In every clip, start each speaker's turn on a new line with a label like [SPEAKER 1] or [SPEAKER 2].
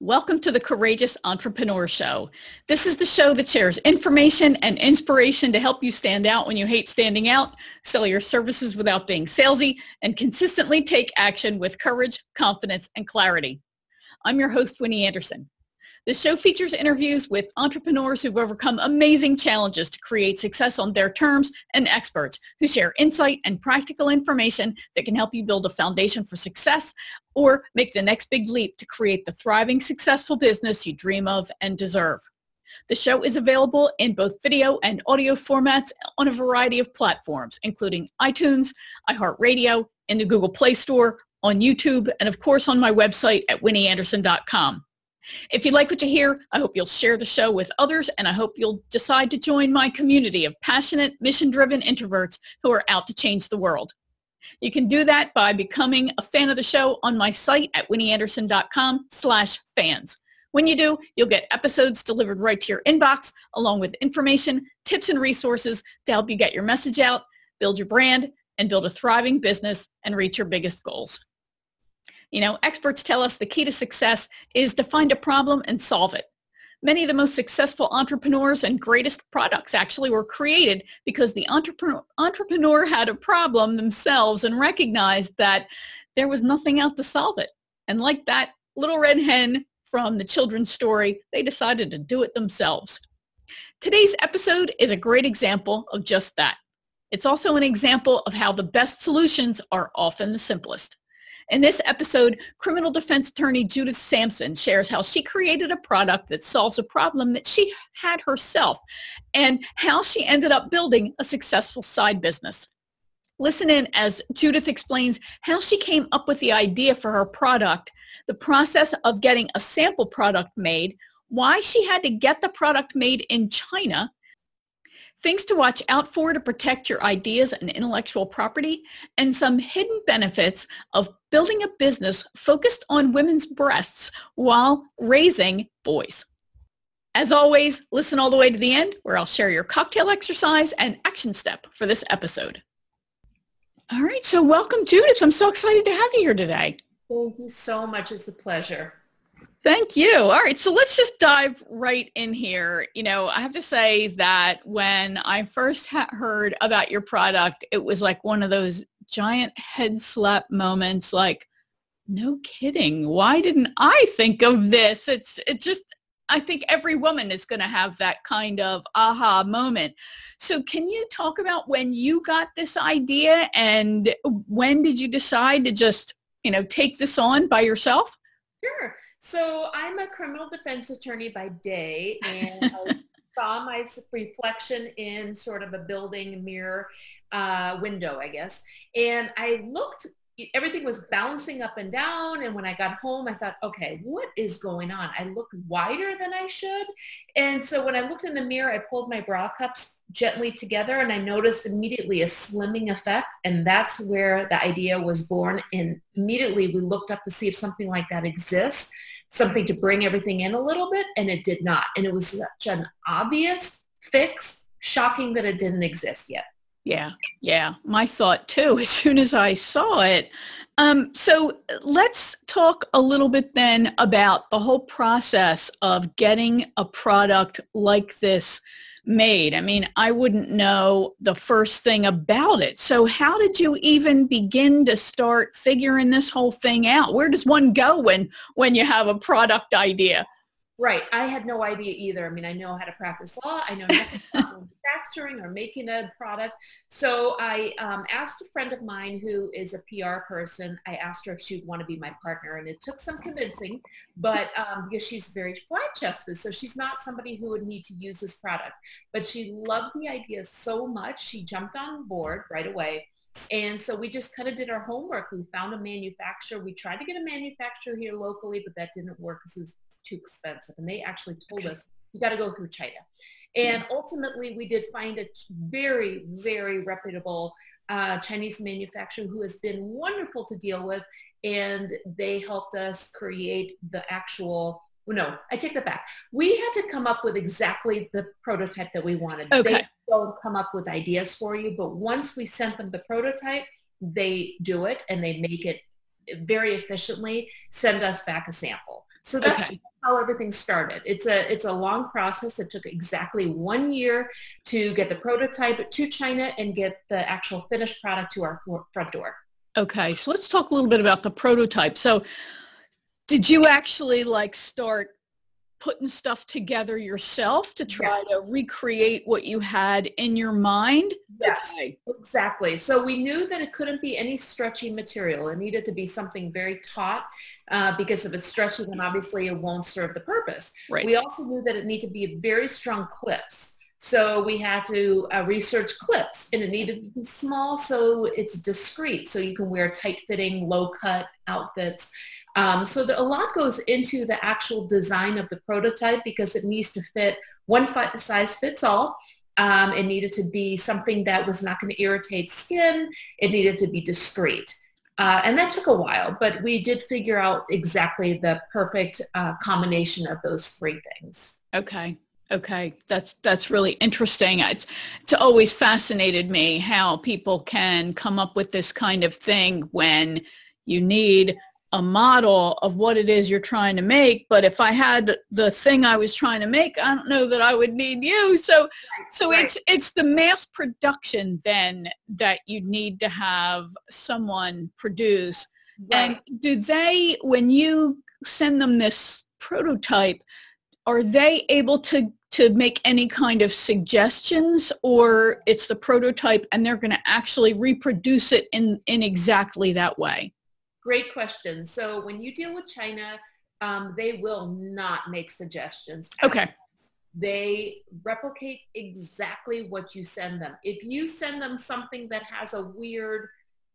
[SPEAKER 1] Welcome to the Courageous Entrepreneur Show. This is the show that shares information and inspiration to help you stand out when you hate standing out, sell your services without being salesy, and consistently take action with courage, confidence, and clarity. I'm your host, Winnie Anderson. The show features interviews with entrepreneurs who've overcome amazing challenges to create success on their terms and experts who share insight and practical information that can help you build a foundation for success or make the next big leap to create the thriving, successful business you dream of and deserve. The show is available in both video and audio formats on a variety of platforms, including iTunes, iHeartRadio, in the Google Play Store, on YouTube, and of course on my website at winnieanderson.com. If you like what you hear, I hope you'll share the show with others and I hope you'll decide to join my community of passionate, mission-driven introverts who are out to change the world. You can do that by becoming a fan of the show on my site at winnieanderson.com slash fans. When you do, you'll get episodes delivered right to your inbox along with information, tips, and resources to help you get your message out, build your brand, and build a thriving business and reach your biggest goals. You know, experts tell us the key to success is to find a problem and solve it. Many of the most successful entrepreneurs and greatest products actually were created because the entrepreneur, entrepreneur had a problem themselves and recognized that there was nothing out to solve it. And like that little red hen from the children's story, they decided to do it themselves. Today's episode is a great example of just that. It's also an example of how the best solutions are often the simplest. In this episode, criminal defense attorney Judith Sampson shares how she created a product that solves a problem that she had herself and how she ended up building a successful side business. Listen in as Judith explains how she came up with the idea for her product, the process of getting a sample product made, why she had to get the product made in China, things to watch out for to protect your ideas and intellectual property, and some hidden benefits of building a business focused on women's breasts while raising boys. As always, listen all the way to the end where I'll share your cocktail exercise and action step for this episode. All right, so welcome Judith. I'm so excited to have you here today.
[SPEAKER 2] Thank you so much. It's a pleasure.
[SPEAKER 1] Thank you. All right, so let's just dive right in here. You know, I have to say that when I first ha- heard about your product, it was like one of those giant head slap moments like, no kidding. Why didn't I think of this? It's it just I think every woman is going to have that kind of aha moment. So can you talk about when you got this idea and when did you decide to just, you know, take this on by yourself?
[SPEAKER 2] Sure. So I'm a criminal defense attorney by day and I saw my reflection in sort of a building mirror uh, window, I guess. And I looked, everything was bouncing up and down. And when I got home, I thought, okay, what is going on? I look wider than I should. And so when I looked in the mirror, I pulled my bra cups gently together and I noticed immediately a slimming effect. And that's where the idea was born. And immediately we looked up to see if something like that exists something to bring everything in a little bit and it did not. And it was such an obvious fix, shocking that it didn't exist yet.
[SPEAKER 1] Yeah, yeah, my thought too, as soon as I saw it. Um, so let's talk a little bit then about the whole process of getting a product like this made. I mean, I wouldn't know the first thing about it. So how did you even begin to start figuring this whole thing out? Where does one go when when you have a product idea?
[SPEAKER 2] Right. I had no idea either. I mean, I know how to practice law. I know nothing about manufacturing or making a product. So I um, asked a friend of mine who is a PR person. I asked her if she'd want to be my partner, and it took some convincing, but um, because she's very flat-chested, so she's not somebody who would need to use this product. But she loved the idea so much, she jumped on board right away. And so we just kind of did our homework. We found a manufacturer. We tried to get a manufacturer here locally, but that didn't work because it was too expensive. And they actually told us, you got to go through China. And ultimately, we did find a very, very reputable uh, Chinese manufacturer who has been wonderful to deal with. And they helped us create the actual, no, I take that back. We had to come up with exactly the prototype that we wanted.
[SPEAKER 1] Okay.
[SPEAKER 2] They don't come up with ideas for you, but once we sent them the prototype, they do it and they make it very efficiently, send us back a sample. So that's okay. how everything started. It's a it's a long process. It took exactly one year to get the prototype to China and get the actual finished product to our front door.
[SPEAKER 1] Okay, so let's talk a little bit about the prototype. So did you actually like start putting stuff together yourself to try yes. to recreate what you had in your mind?
[SPEAKER 2] Yes, okay. exactly. So we knew that it couldn't be any stretchy material. It needed to be something very taut uh, because if it's stretchy, then obviously it won't serve the purpose. Right. We also knew that it needed to be very strong clips. So we had to uh, research clips and it needed to be small so it's discreet so you can wear tight fitting, low cut outfits. Um, so the, a lot goes into the actual design of the prototype because it needs to fit one size fits all. Um, it needed to be something that was not going to irritate skin. It needed to be discreet. Uh, and that took a while, but we did figure out exactly the perfect uh, combination of those three things.
[SPEAKER 1] Okay. Okay, that's that's really interesting. It's it's always fascinated me how people can come up with this kind of thing when you need a model of what it is you're trying to make but if i had the thing i was trying to make i don't know that i would need you so so right. it's it's the mass production then that you need to have someone produce right. and do they when you send them this prototype are they able to to make any kind of suggestions or it's the prototype and they're going to actually reproduce it in in exactly that way
[SPEAKER 2] Great question. So when you deal with China, um, they will not make suggestions.
[SPEAKER 1] Okay.
[SPEAKER 2] They replicate exactly what you send them. If you send them something that has a weird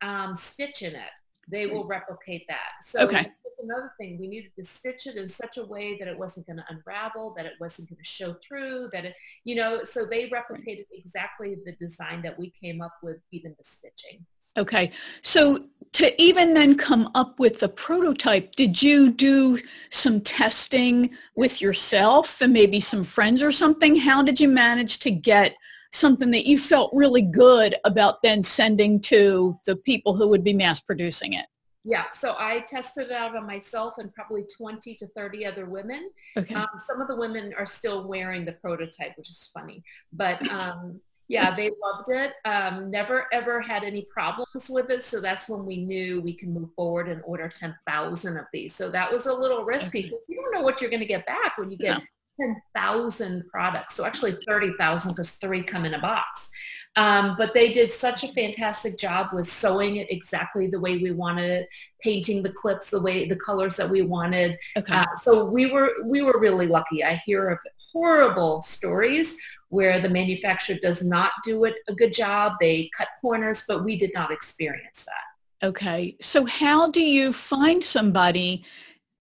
[SPEAKER 2] um, stitch in it, they will replicate that. So okay. another thing, we needed to stitch it in such a way that it wasn't going to unravel, that it wasn't going to show through, that it, you know, so they replicated exactly the design that we came up with, even the stitching.
[SPEAKER 1] Okay. So to even then come up with the prototype, did you do some testing with yourself and maybe some friends or something? How did you manage to get something that you felt really good about then sending to the people who would be mass producing it?
[SPEAKER 2] Yeah, so I tested it out on myself and probably 20 to 30 other women. Okay. Um, some of the women are still wearing the prototype, which is funny. But um, yeah, they loved it. Um, never ever had any problems with it. So that's when we knew we can move forward and order 10,000 of these. So that was a little risky because you don't know what you're going to get back when you get 10,000 products. So actually 30,000 because three come in a box. Um, but they did such a fantastic job with sewing it exactly the way we wanted it, painting the clips the way the colors that we wanted. Okay. Uh, so we were we were really lucky. I hear of horrible stories where the manufacturer does not do it a good job. They cut corners, but we did not experience that.
[SPEAKER 1] Okay. So how do you find somebody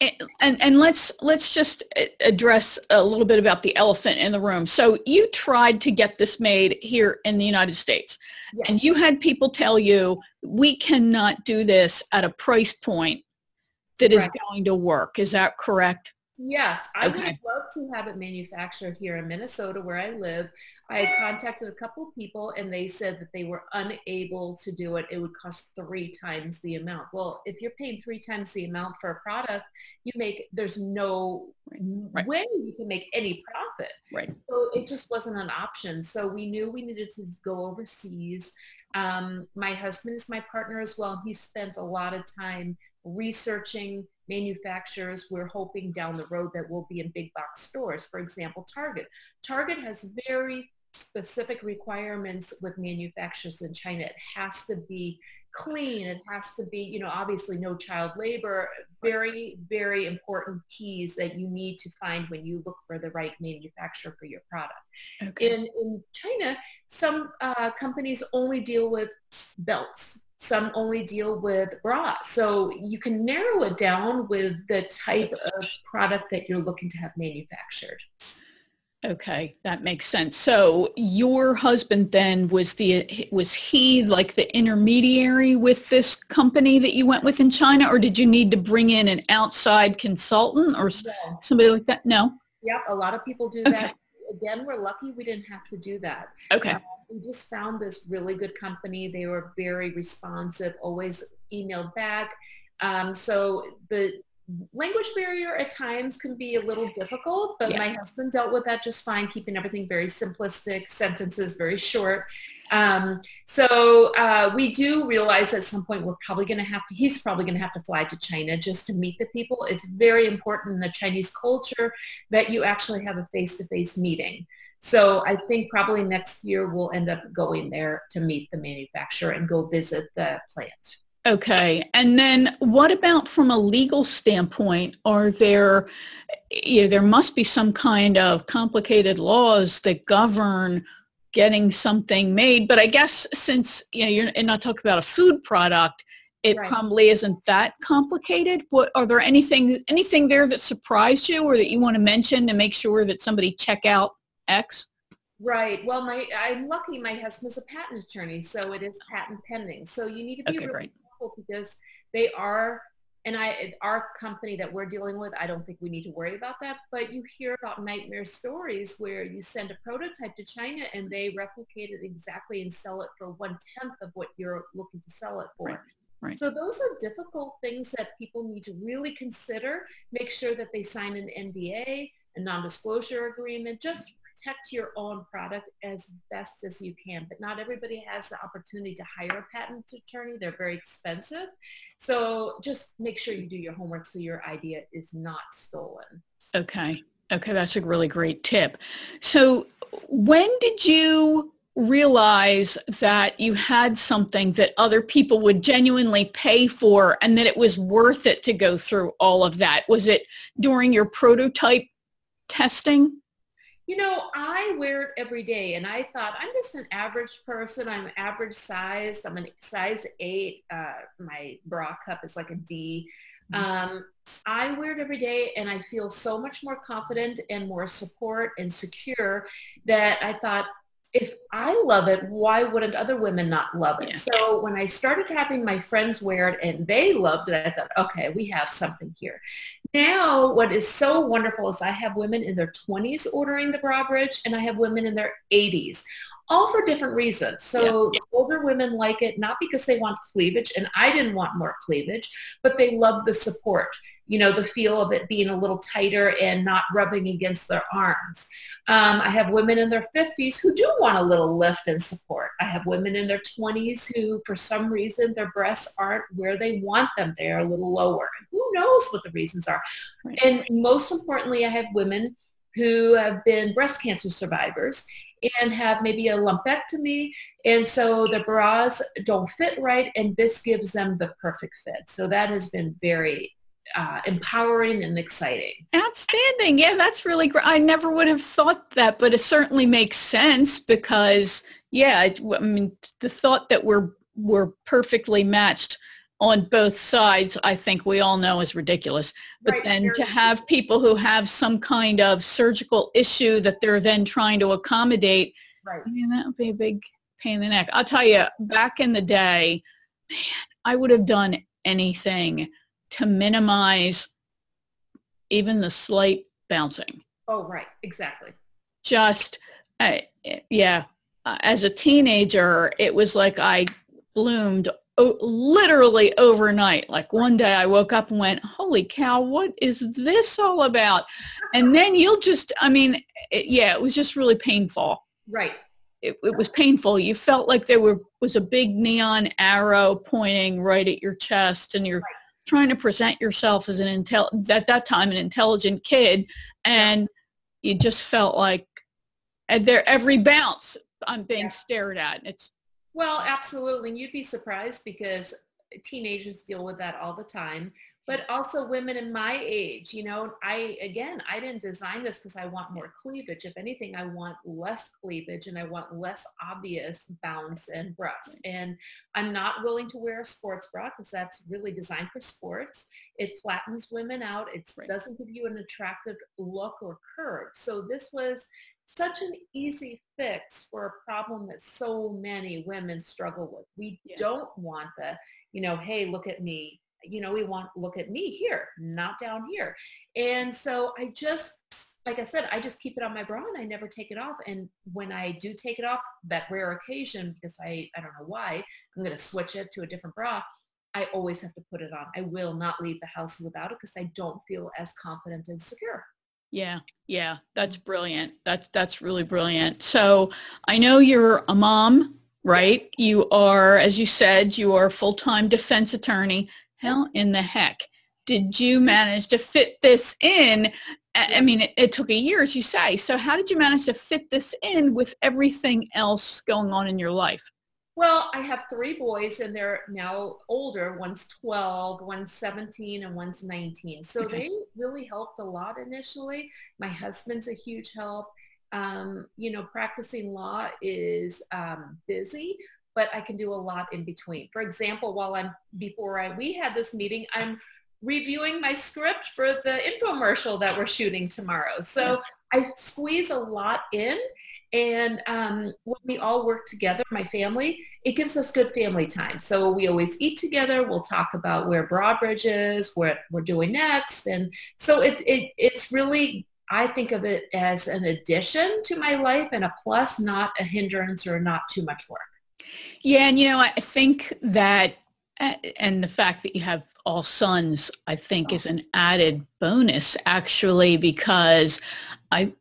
[SPEAKER 1] and, and let's let's just address a little bit about the elephant in the room. So you tried to get this made here in the United States, yes. and you had people tell you we cannot do this at a price point that is going to work. Is that correct?
[SPEAKER 2] Yes, I okay. would love to have it manufactured here in Minnesota where I live. I contacted a couple of people and they said that they were unable to do it. It would cost three times the amount. Well, if you're paying three times the amount for a product, you make, there's no right. way you can make any profit.
[SPEAKER 1] Right.
[SPEAKER 2] So it just wasn't an option. So we knew we needed to go overseas. Um, my husband is my partner as well. He spent a lot of time researching manufacturers we're hoping down the road that will be in big box stores. For example, Target. Target has very specific requirements with manufacturers in China. It has to be clean. It has to be, you know, obviously no child labor. Very, very important keys that you need to find when you look for the right manufacturer for your product. Okay. In, in China, some uh, companies only deal with belts some only deal with bras. So you can narrow it down with the type of product that you're looking to have manufactured.
[SPEAKER 1] Okay, that makes sense. So your husband then was the was he like the intermediary with this company that you went with in China, or did you need to bring in an outside consultant or yeah. somebody like that? No.
[SPEAKER 2] Yep, a lot of people do okay. that again, we're lucky we didn't have to do that.
[SPEAKER 1] Okay. Uh,
[SPEAKER 2] we just found this really good company. They were very responsive, always emailed back. Um, so the language barrier at times can be a little difficult, but yeah. my husband dealt with that just fine, keeping everything very simplistic, sentences very short. Um, so uh, we do realize at some point we're probably going to have to, he's probably going to have to fly to China just to meet the people. It's very important in the Chinese culture that you actually have a face-to-face meeting. So I think probably next year we'll end up going there to meet the manufacturer and go visit the plant.
[SPEAKER 1] Okay. And then what about from a legal standpoint? Are there, you know, there must be some kind of complicated laws that govern getting something made. But I guess since, you know, you're not talking about a food product, it right. probably isn't that complicated. What are there anything anything there that surprised you or that you want to mention to make sure that somebody check out X?
[SPEAKER 2] Right. Well, my I'm lucky. My husband's a patent attorney, so it is patent pending. So you need to be okay, really great because they are and I, our company that we're dealing with, I don't think we need to worry about that. But you hear about nightmare stories where you send a prototype to China and they replicate it exactly and sell it for one tenth of what you're looking to sell it for.
[SPEAKER 1] Right. Right.
[SPEAKER 2] So those are difficult things that people need to really consider. Make sure that they sign an NDA, a non-disclosure agreement, just protect your own product as best as you can. But not everybody has the opportunity to hire a patent attorney. They're very expensive. So just make sure you do your homework so your idea is not stolen.
[SPEAKER 1] Okay. Okay, that's a really great tip. So when did you realize that you had something that other people would genuinely pay for and that it was worth it to go through all of that? Was it during your prototype testing?
[SPEAKER 2] You know, I wear it every day and I thought I'm just an average person. I'm average size. I'm a size eight. Uh, my bra cup is like a D. Mm-hmm. Um, I wear it every day and I feel so much more confident and more support and secure that I thought if I love it, why wouldn't other women not love it? Yeah. So when I started having my friends wear it and they loved it, I thought, okay, we have something here. Now, what is so wonderful is I have women in their 20s ordering the bra bridge and I have women in their 80s all for different reasons. So yeah. older women like it not because they want cleavage, and I didn't want more cleavage, but they love the support, you know, the feel of it being a little tighter and not rubbing against their arms. Um, I have women in their 50s who do want a little lift and support. I have women in their 20s who, for some reason, their breasts aren't where they want them. They are a little lower. who knows what the reasons are? Right. And most importantly, I have women who have been breast cancer survivors and have maybe a lumpectomy. And so the bras don't fit right and this gives them the perfect fit. So that has been very uh, empowering and exciting.
[SPEAKER 1] Outstanding. Yeah, that's really great. I never would have thought that, but it certainly makes sense because, yeah, I mean, the thought that we're we're perfectly matched on both sides, I think we all know is ridiculous. But right. then to have people who have some kind of surgical issue that they're then trying to accommodate,
[SPEAKER 2] right.
[SPEAKER 1] I mean, that would be a big pain in the neck. I'll tell you, back in the day, man, I would have done anything to minimize even the slight bouncing.
[SPEAKER 2] Oh, right. Exactly.
[SPEAKER 1] Just, uh, yeah. Uh, as a teenager, it was like I bloomed literally overnight. Like one day I woke up and went, holy cow, what is this all about? And then you'll just, I mean, it, yeah, it was just really painful.
[SPEAKER 2] Right.
[SPEAKER 1] It, it, was painful. You felt like there were, was a big neon arrow pointing right at your chest and you're right. trying to present yourself as an intel, at that time, an intelligent kid. And you just felt like eh, at their every bounce, I'm being yeah. stared at. It's
[SPEAKER 2] well, absolutely. And you'd be surprised because teenagers deal with that all the time but also women in my age you know i again i didn't design this because i want more cleavage. If anything i want less cleavage and i want less obvious bounce and breasts mm. and i'm not willing to wear a sports bra because that's really designed for sports. It flattens women out. It right. doesn't give you an attractive look or curve. So this was such an easy fix for a problem that so many women struggle with. We yeah. don't want the, you know, hey, look at me. You know, we want look at me here, not down here. And so I just, like I said, I just keep it on my bra and I never take it off. And when I do take it off, that rare occasion, because I, I don't know why, I'm going to switch it to a different bra. I always have to put it on. I will not leave the house without it because I don't feel as confident and secure.
[SPEAKER 1] Yeah, yeah, that's brilliant. That's that's really brilliant. So I know you're a mom, right? You are, as you said, you are a full-time defense attorney. How in the heck did you manage to fit this in? I mean, it, it took a year, as you say. So how did you manage to fit this in with everything else going on in your life?
[SPEAKER 2] Well, I have three boys and they're now older. One's 12, one's 17, and one's 19. So okay. they really helped a lot initially. My husband's a huge help. Um, you know, practicing law is um, busy, but I can do a lot in between. For example, while I'm, before I, we had this meeting, I'm reviewing my script for the infomercial that we're shooting tomorrow. So I squeeze a lot in and um, when we all work together, my family, it gives us good family time. So we always eat together. We'll talk about where Bra Bridge is, what we're doing next. And so it, it, it's really, I think of it as an addition to my life and a plus, not a hindrance or not too much work.
[SPEAKER 1] Yeah. And, you know, I think that, and the fact that you have all sons, I think oh. is an added bonus actually, because I,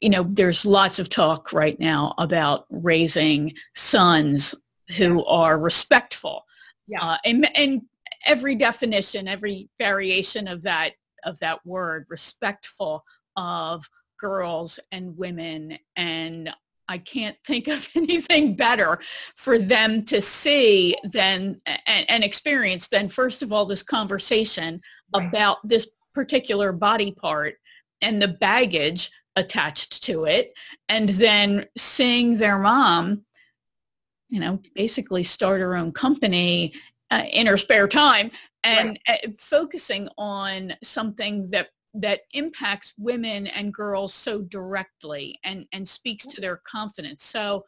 [SPEAKER 1] you know, there's lots of talk right now about raising sons who are respectful. Yeah. Uh, and, and every definition, every variation of that of that word, respectful of girls and women and I can't think of anything better for them to see than and, and experience than first of all this conversation right. about this particular body part and the baggage attached to it and then seeing their mom you know basically start her own company uh, in her spare time and right. uh, focusing on something that that impacts women and girls so directly and and speaks to their confidence. So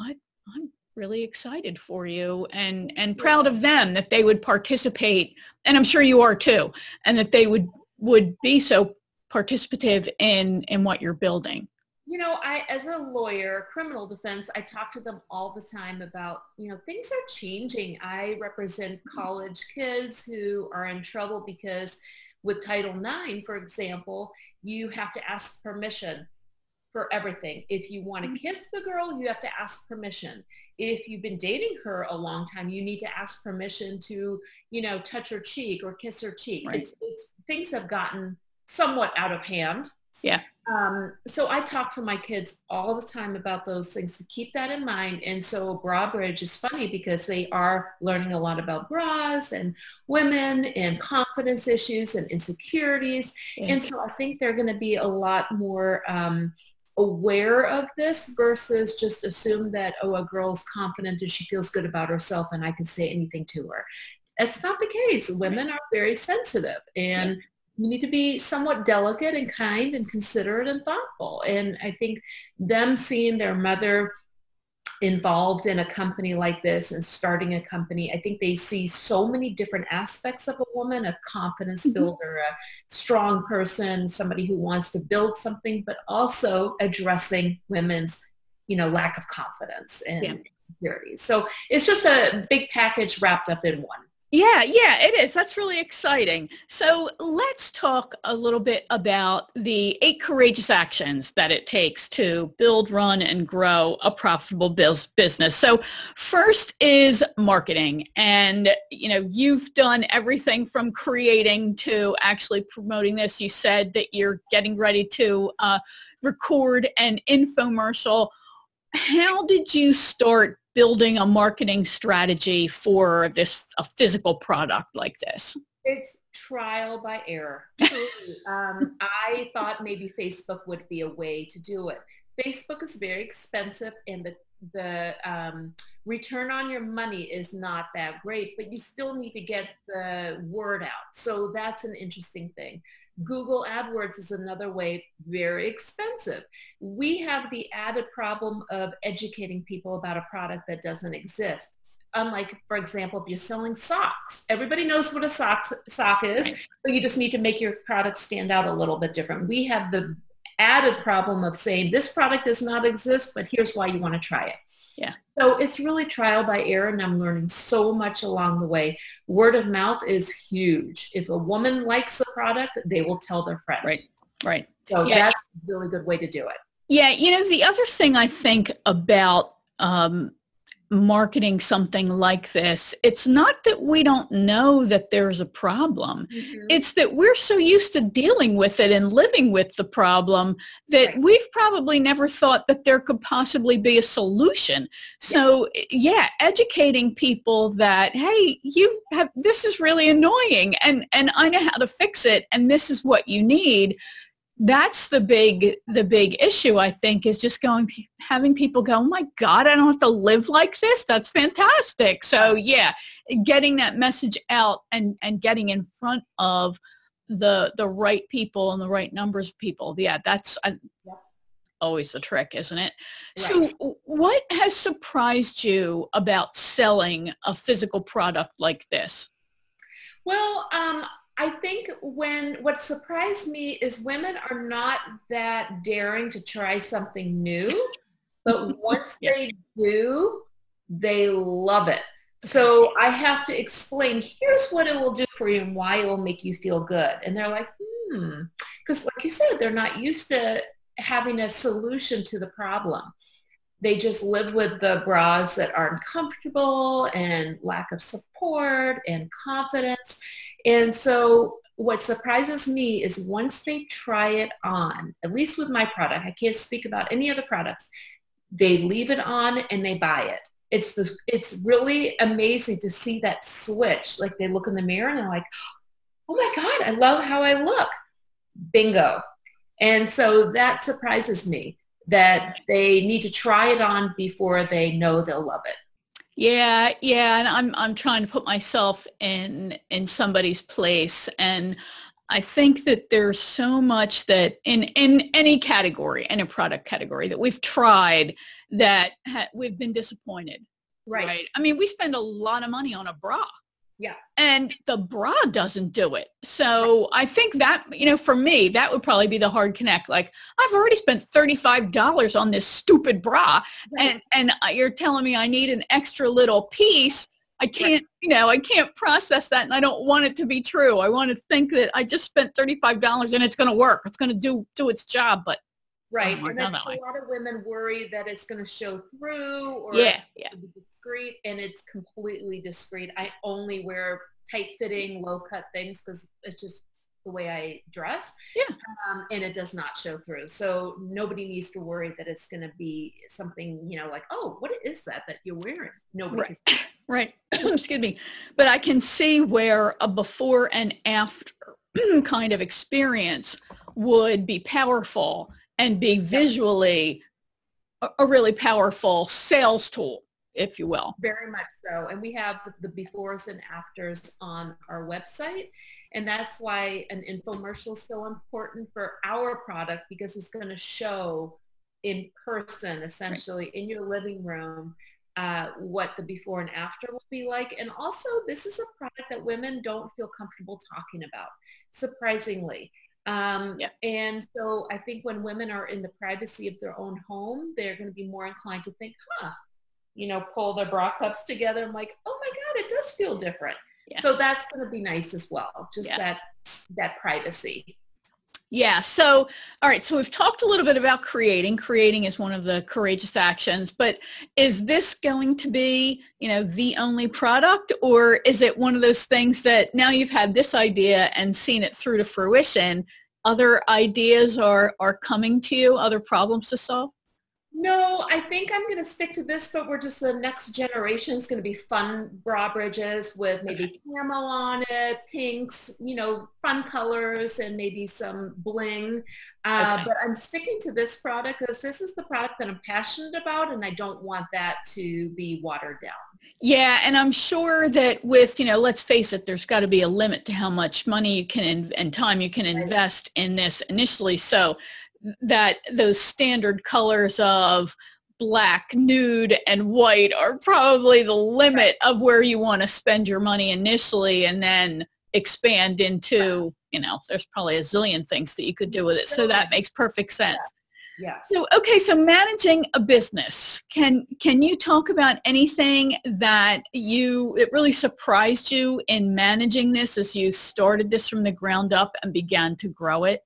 [SPEAKER 1] i i'm really excited for you and and proud of them that they would participate and i'm sure you are too and that they would would be so participative in in what you're building.
[SPEAKER 2] You know i as a lawyer criminal defense i talk to them all the time about you know things are changing. I represent mm-hmm. college kids who are in trouble because with title ix for example you have to ask permission for everything. If you want to mm. kiss the girl, you have to ask permission. If you've been dating her a long time, you need to ask permission to, you know, touch her cheek or kiss her cheek. Right. It's, it's, things have gotten somewhat out of hand.
[SPEAKER 1] Yeah.
[SPEAKER 2] Um, so I talk to my kids all the time about those things to keep that in mind. And so bra Broadbridge is funny because they are learning a lot about bras and women and confidence issues and insecurities. And so I think they're going to be a lot more um, aware of this versus just assume that, oh, a girl's confident and she feels good about herself and I can say anything to her. It's not the case. Women are very sensitive and you need to be somewhat delicate and kind and considerate and thoughtful. And I think them seeing their mother involved in a company like this and starting a company, I think they see so many different aspects of a woman, a confidence mm-hmm. builder, a strong person, somebody who wants to build something, but also addressing women's, you know, lack of confidence and yeah. insecurities. So it's just a big package wrapped up in one.
[SPEAKER 1] Yeah, yeah, it is. That's really exciting. So let's talk a little bit about the eight courageous actions that it takes to build, run, and grow a profitable business. So first is marketing. And, you know, you've done everything from creating to actually promoting this. You said that you're getting ready to uh, record an infomercial. How did you start building a marketing strategy for this a physical product like this?
[SPEAKER 2] It's trial by error. um, I thought maybe Facebook would be a way to do it. Facebook is very expensive and the the um, return on your money is not that great, but you still need to get the word out. So that's an interesting thing. Google AdWords is another way, very expensive. We have the added problem of educating people about a product that doesn't exist. Unlike, for example, if you're selling socks, everybody knows what a sock, sock is, but you just need to make your product stand out a little bit different. We have the added problem of saying this product does not exist, but here's why you want to try it.
[SPEAKER 1] Yeah.
[SPEAKER 2] So it's really trial by error and I'm learning so much along the way. Word of mouth is huge. If a woman likes a product, they will tell their friends.
[SPEAKER 1] Right. Right.
[SPEAKER 2] So yeah. that's a really good way to do it.
[SPEAKER 1] Yeah. You know, the other thing I think about um, marketing something like this, it's not that we don't know that there's a problem. Mm-hmm. It's that we're so used to dealing with it and living with the problem that right. we've probably never thought that there could possibly be a solution. So yeah, educating people that, hey, you have, this is really annoying and, and I know how to fix it and this is what you need that's the big the big issue i think is just going having people go oh my god i don't have to live like this? That's fantastic. So yeah getting that message out and and getting in front of the the right people and the right numbers of people yeah that's uh, always the trick isn't it? Right. so what has surprised you about selling a physical product like this?
[SPEAKER 2] Well um, I think when what surprised me is women are not that daring to try something new, but once yeah. they do, they love it. So I have to explain, here's what it will do for you and why it will make you feel good. And they're like, hmm, because like you said, they're not used to having a solution to the problem. They just live with the bras that aren't comfortable and lack of support and confidence. And so what surprises me is once they try it on, at least with my product, I can't speak about any other products, they leave it on and they buy it. It's the, it's really amazing to see that switch. Like they look in the mirror and they're like, oh my God, I love how I look. Bingo. And so that surprises me that they need to try it on before they know they'll love it.
[SPEAKER 1] Yeah, yeah, and I'm I'm trying to put myself in in somebody's place and I think that there's so much that in in any category, any product category that we've tried that ha- we've been disappointed.
[SPEAKER 2] Right. right.
[SPEAKER 1] I mean, we spend a lot of money on a bra.
[SPEAKER 2] Yeah.
[SPEAKER 1] And the bra doesn't do it. So I think that, you know, for me, that would probably be the hard connect. Like I've already spent $35 on this stupid bra right. and, and uh, you're telling me I need an extra little piece. I can't, right. you know, I can't process that and I don't want it to be true. I want to think that I just spent $35 and it's going to work. It's going to do, do its job, but
[SPEAKER 2] Right. And then a lot of women worry that it's going to show through or
[SPEAKER 1] yeah, yeah.
[SPEAKER 2] Discreet and it's completely discreet. I only wear tight fitting, low cut things because it's just the way I dress.
[SPEAKER 1] Yeah.
[SPEAKER 2] Um, and it does not show through. So nobody needs to worry that it's going to be something, you know, like, oh, what is that that you're wearing? Nobody.
[SPEAKER 1] Right. right. Excuse me. But I can see where a before and after kind of experience would be powerful and be visually a, a really powerful sales tool if you will.
[SPEAKER 2] Very much so. And we have the befores and afters on our website. And that's why an infomercial is so important for our product because it's going to show in person, essentially right. in your living room, uh, what the before and after will be like. And also, this is a product that women don't feel comfortable talking about, surprisingly. Um, yeah. And so I think when women are in the privacy of their own home, they're going to be more inclined to think, huh, you know, pull their bra cups together. I'm like, oh my God, it does feel different. Yeah. So that's going to be nice as well. Just yeah. that, that privacy.
[SPEAKER 1] Yeah. So, all right. So we've talked a little bit about creating. Creating is one of the courageous actions, but is this going to be, you know, the only product or is it one of those things that now you've had this idea and seen it through to fruition, other ideas are, are coming to you, other problems to solve?
[SPEAKER 2] No, I think I'm going to stick to this, but we're just the next generation is going to be fun bra bridges with maybe camo on it, pinks, you know, fun colors and maybe some bling. Uh, okay. But I'm sticking to this product because this is the product that I'm passionate about and I don't want that to be watered down.
[SPEAKER 1] Yeah, and I'm sure that with, you know, let's face it, there's got to be a limit to how much money you can and time you can invest in this initially. So that those standard colors of black, nude, and white are probably the limit of where you want to spend your money initially and then expand into you know, there's probably a zillion things that you could do with it. So that makes perfect sense.
[SPEAKER 2] Yes.
[SPEAKER 1] So okay, so managing a business. Can can you talk about anything that you it really surprised you in managing this as you started this from the ground up and began to grow it?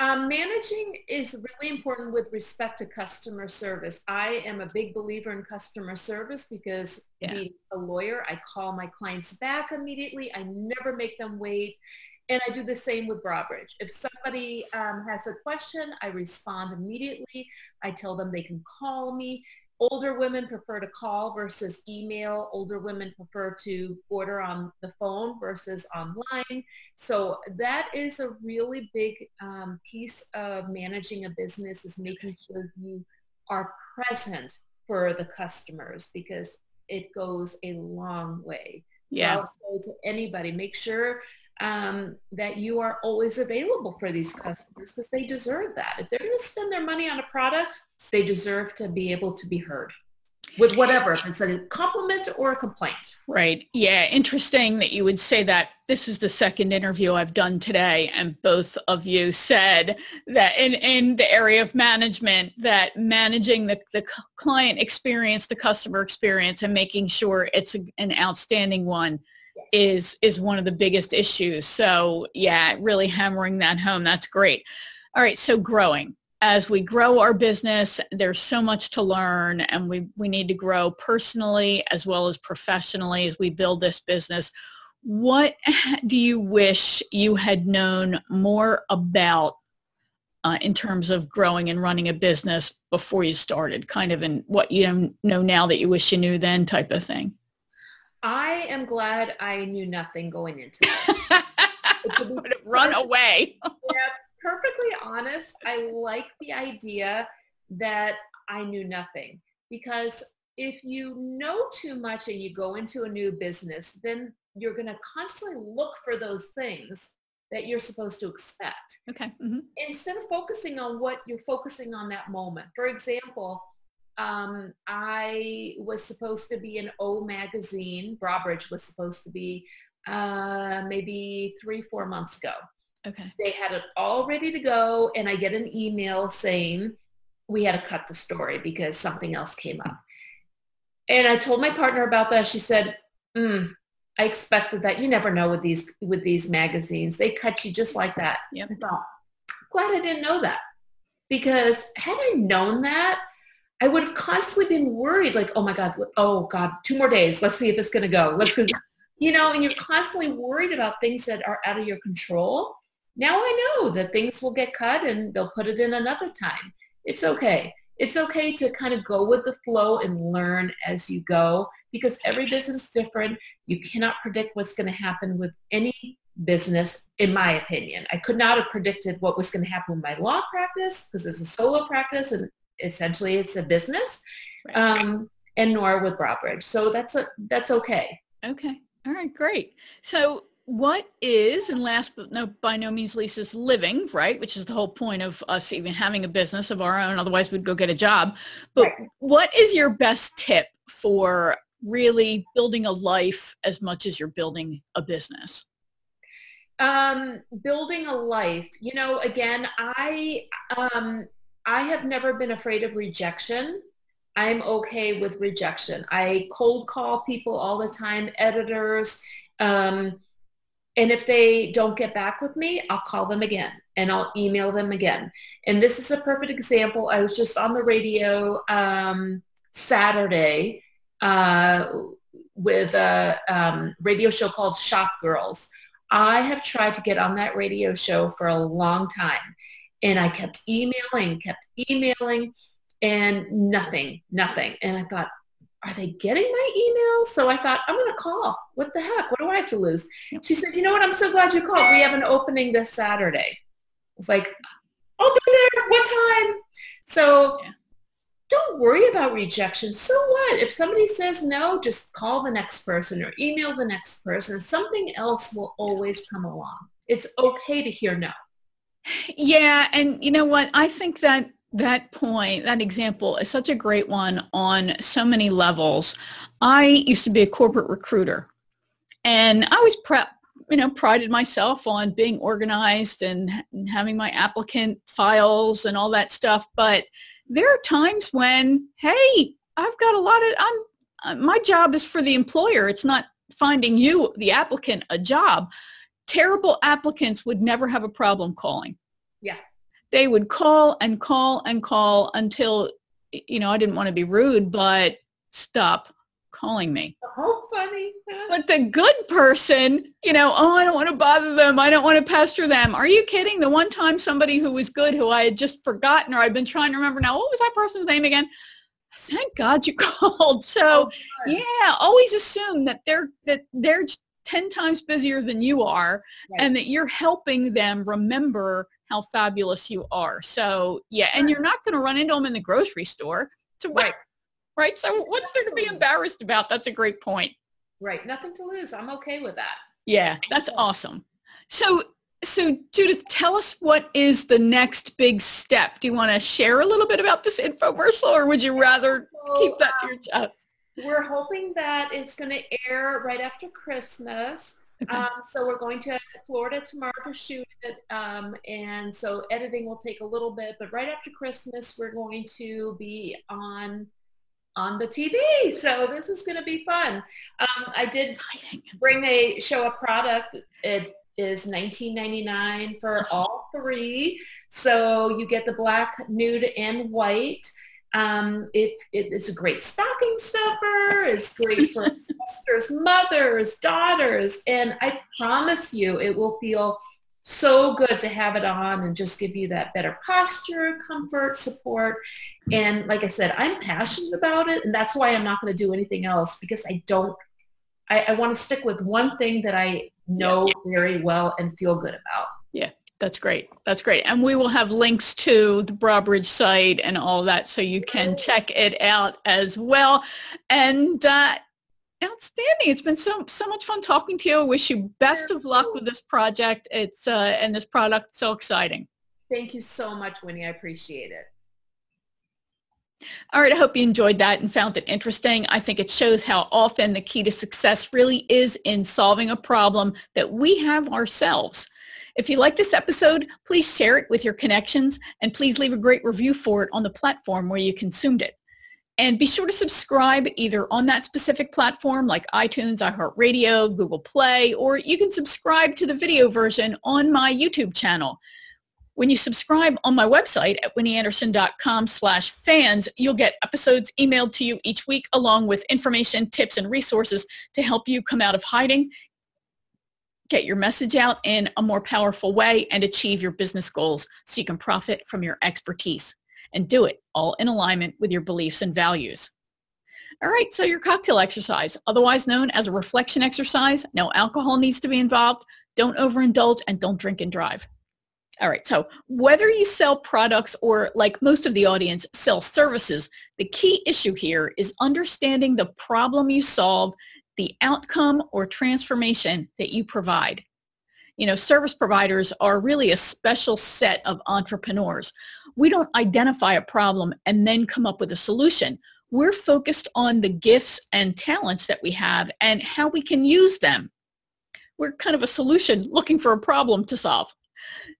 [SPEAKER 2] Um, managing is really important with respect to customer service. I am a big believer in customer service because yeah. being a lawyer, I call my clients back immediately. I never make them wait. And I do the same with Bra Bridge. If somebody um, has a question, I respond immediately. I tell them they can call me. Older women prefer to call versus email. Older women prefer to order on the phone versus online. So that is a really big um, piece of managing a business is making sure you are present for the customers because it goes a long way.
[SPEAKER 1] Yeah.
[SPEAKER 2] So I'll say to anybody, make sure um, that you are always available for these customers because they deserve that. If they're going to spend their money on a product, they deserve to be able to be heard with whatever, if it's a compliment or a complaint.
[SPEAKER 1] Right. Yeah. Interesting that you would say that. This is the second interview I've done today, and both of you said that in, in the area of management, that managing the, the client experience, the customer experience, and making sure it's a, an outstanding one is is one of the biggest issues. So yeah, really hammering that home. That's great. All right, so growing. As we grow our business, there's so much to learn and we, we need to grow personally as well as professionally as we build this business. What do you wish you had known more about uh, in terms of growing and running a business before you started, kind of in what you know now that you wish you knew then type of thing?
[SPEAKER 2] I am glad I knew nothing going into it.
[SPEAKER 1] run away.
[SPEAKER 2] yeah, perfectly honest, I like the idea that I knew nothing because if you know too much and you go into a new business, then you're going to constantly look for those things that you're supposed to expect.
[SPEAKER 1] Okay. Mm-hmm.
[SPEAKER 2] Instead of focusing on what you're focusing on that moment. For example, um, I was supposed to be in O magazine. Bra Bridge was supposed to be uh, maybe three, four months ago.
[SPEAKER 1] Okay.
[SPEAKER 2] They had it all ready to go, and I get an email saying we had to cut the story because something else came up. And I told my partner about that. She said, mm, "I expected that. You never know with these with these magazines. They cut you just like that."
[SPEAKER 1] Yep.
[SPEAKER 2] I thought, glad I didn't know that because had I known that, I would have constantly been worried, like, oh my God, oh God, two more days. Let's see if it's going to go. Let's go. You know, and you're constantly worried about things that are out of your control. Now I know that things will get cut and they'll put it in another time. It's okay. It's okay to kind of go with the flow and learn as you go because every business is different. You cannot predict what's going to happen with any business, in my opinion. I could not have predicted what was going to happen with my law practice because it's a solo practice and essentially it's a business, right. um, and nor with Bra Bridge. So that's a that's okay.
[SPEAKER 1] Okay. All right. Great. So what is, and last but no, by no means least, is living, right? Which is the whole point of us even having a business of our own. Otherwise, we'd go get a job. But right. what is your best tip for really building a life as much as you're building a business?
[SPEAKER 2] Um, building a life. You know, again, I um, I have never been afraid of rejection. I'm okay with rejection. I cold call people all the time, editors. Um, and if they don't get back with me, I'll call them again and I'll email them again. And this is a perfect example. I was just on the radio um, Saturday uh, with a um, radio show called Shop Girls. I have tried to get on that radio show for a long time. And I kept emailing, kept emailing, and nothing, nothing. And I thought, are they getting my emails? So I thought, I'm going to call. What the heck? What do I have to lose? She said, you know what? I'm so glad you called. We have an opening this Saturday. It's like, I'll be there. What time? So yeah. don't worry about rejection. So what? If somebody says no, just call the next person or email the next person. Something else will always come along. It's okay to hear no.
[SPEAKER 1] Yeah, and you know what? I think that that point, that example is such a great one on so many levels. I used to be a corporate recruiter and I was prep you know, prided myself on being organized and, having my applicant files and all that stuff. But there are times when, hey, I've got a lot of, I'm, uh, my job is for the employer. It's not finding you, the applicant, a job. Terrible applicants would never have a problem calling.
[SPEAKER 2] Yeah.
[SPEAKER 1] They would call and call and call until, you know, I didn't want to be rude, but stop calling me.
[SPEAKER 2] Oh, funny.
[SPEAKER 1] But the good person, you know, oh, I don't want to bother them. I don't want to pester them. Are you kidding? The one time somebody who was good, who I had just forgotten or I'd been trying to remember now, what was that person's name again? Thank God you called. So oh, yeah, always assume that they're that they're 10 times busier than you are right. and that you're helping them remember how fabulous you are. So yeah, and you're not going to run into them in the grocery store. To right right? So what's there to be embarrassed about? That's a great point.
[SPEAKER 2] Right. Nothing to lose. I'm okay with that.
[SPEAKER 1] Yeah, that's awesome. So so Judith, tell us what is the next big step? Do you want to share a little bit about this infomercial or would you rather so, keep that to um, your chest?
[SPEAKER 2] We're hoping that it's going to air right after Christmas. Okay. Um, so we're going to Florida tomorrow to shoot it. Um, and so editing will take a little bit, but right after Christmas, we're going to be on on the TV. So this is going to be fun. Um, I did bring a show a product. It is $19.99 for all three. So you get the black, nude, and white. Um, it, it, it's a great stocking stuffer. It's great for sisters, mothers, daughters. And I promise you it will feel so good to have it on and just give you that better posture, comfort, support. And like I said, I'm passionate about it. And that's why I'm not going to do anything else because I don't, I, I want to stick with one thing that I know very well and feel good about.
[SPEAKER 1] Yeah. That's great. That's great. And we will have links to the Bra Bridge site and all that so you can check it out as well. And uh, Outstanding. It's been so so much fun talking to you. I wish you best of luck with this project. It's uh, and this product so exciting.
[SPEAKER 2] Thank you so much, Winnie. I appreciate it.
[SPEAKER 1] All right, I hope you enjoyed that and found it interesting. I think it shows how often the key to success really is in solving a problem that we have ourselves. If you like this episode, please share it with your connections and please leave a great review for it on the platform where you consumed it. And be sure to subscribe either on that specific platform like iTunes, iHeartRadio, Google Play, or you can subscribe to the video version on my YouTube channel. When you subscribe on my website at winnieanderson.com slash fans, you'll get episodes emailed to you each week along with information, tips, and resources to help you come out of hiding, get your message out in a more powerful way, and achieve your business goals so you can profit from your expertise and do it all in alignment with your beliefs and values. All right, so your cocktail exercise, otherwise known as a reflection exercise, no alcohol needs to be involved, don't overindulge, and don't drink and drive. All right, so whether you sell products or like most of the audience sell services, the key issue here is understanding the problem you solve, the outcome or transformation that you provide. You know, service providers are really a special set of entrepreneurs. We don't identify a problem and then come up with a solution. We're focused on the gifts and talents that we have and how we can use them. We're kind of a solution looking for a problem to solve.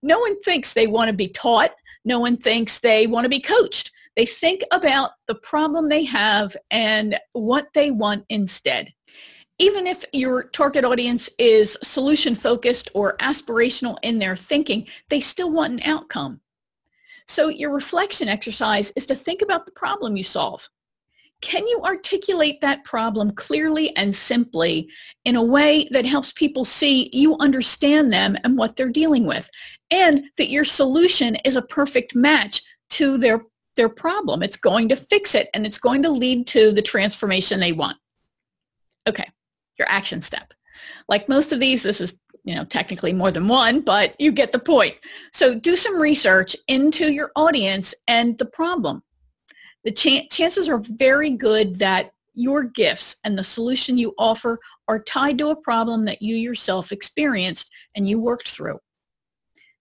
[SPEAKER 1] No one thinks they want to be taught. No one thinks they want to be coached. They think about the problem they have and what they want instead even if your target audience is solution focused or aspirational in their thinking, they still want an outcome. So your reflection exercise is to think about the problem you solve. Can you articulate that problem clearly and simply in a way that helps people see you understand them and what they're dealing with and that your solution is a perfect match to their, their problem. It's going to fix it and it's going to lead to the transformation they want. Okay your action step. Like most of these, this is you know, technically more than one, but you get the point. So do some research into your audience and the problem. The ch- chances are very good that your gifts and the solution you offer are tied to a problem that you yourself experienced and you worked through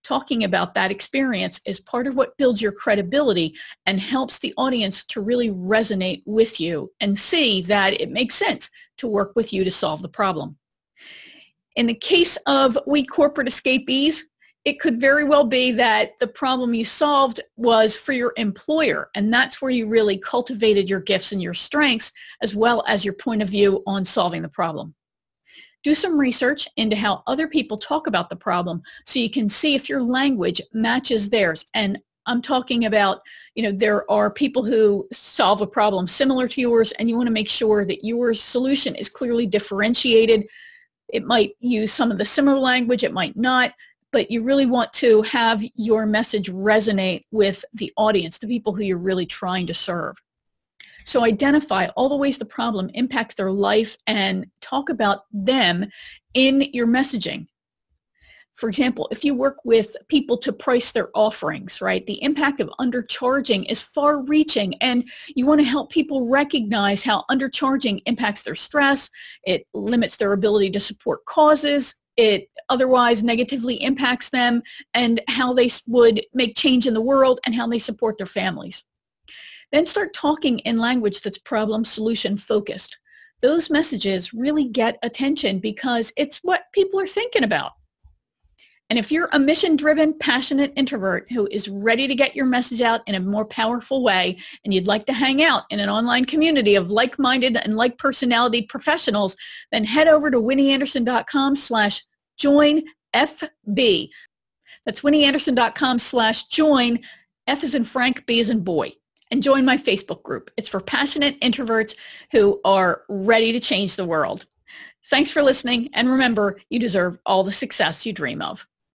[SPEAKER 1] talking about that experience is part of what builds your credibility and helps the audience to really resonate with you and see that it makes sense to work with you to solve the problem. In the case of we corporate escapees, it could very well be that the problem you solved was for your employer and that's where you really cultivated your gifts and your strengths as well as your point of view on solving the problem. Do some research into how other people talk about the problem so you can see if your language matches theirs. And I'm talking about, you know, there are people who solve a problem similar to yours and you want to make sure that your solution is clearly differentiated. It might use some of the similar language, it might not, but you really want to have your message resonate with the audience, the people who you're really trying to serve. So identify all the ways the problem impacts their life and talk about them in your messaging. For example, if you work with people to price their offerings, right, the impact of undercharging is far reaching and you want to help people recognize how undercharging impacts their stress, it limits their ability to support causes, it otherwise negatively impacts them and how they would make change in the world and how they support their families. Then start talking in language that's problem solution focused. Those messages really get attention because it's what people are thinking about. And if you're a mission-driven, passionate introvert who is ready to get your message out in a more powerful way, and you'd like to hang out in an online community of like-minded and like personality professionals, then head over to winnieanderson.com slash join FB. That's winnieanderson.com slash join. F is in Frank, B is in boy and join my Facebook group. It's for passionate introverts who are ready to change the world. Thanks for listening, and remember, you deserve all the success you dream of.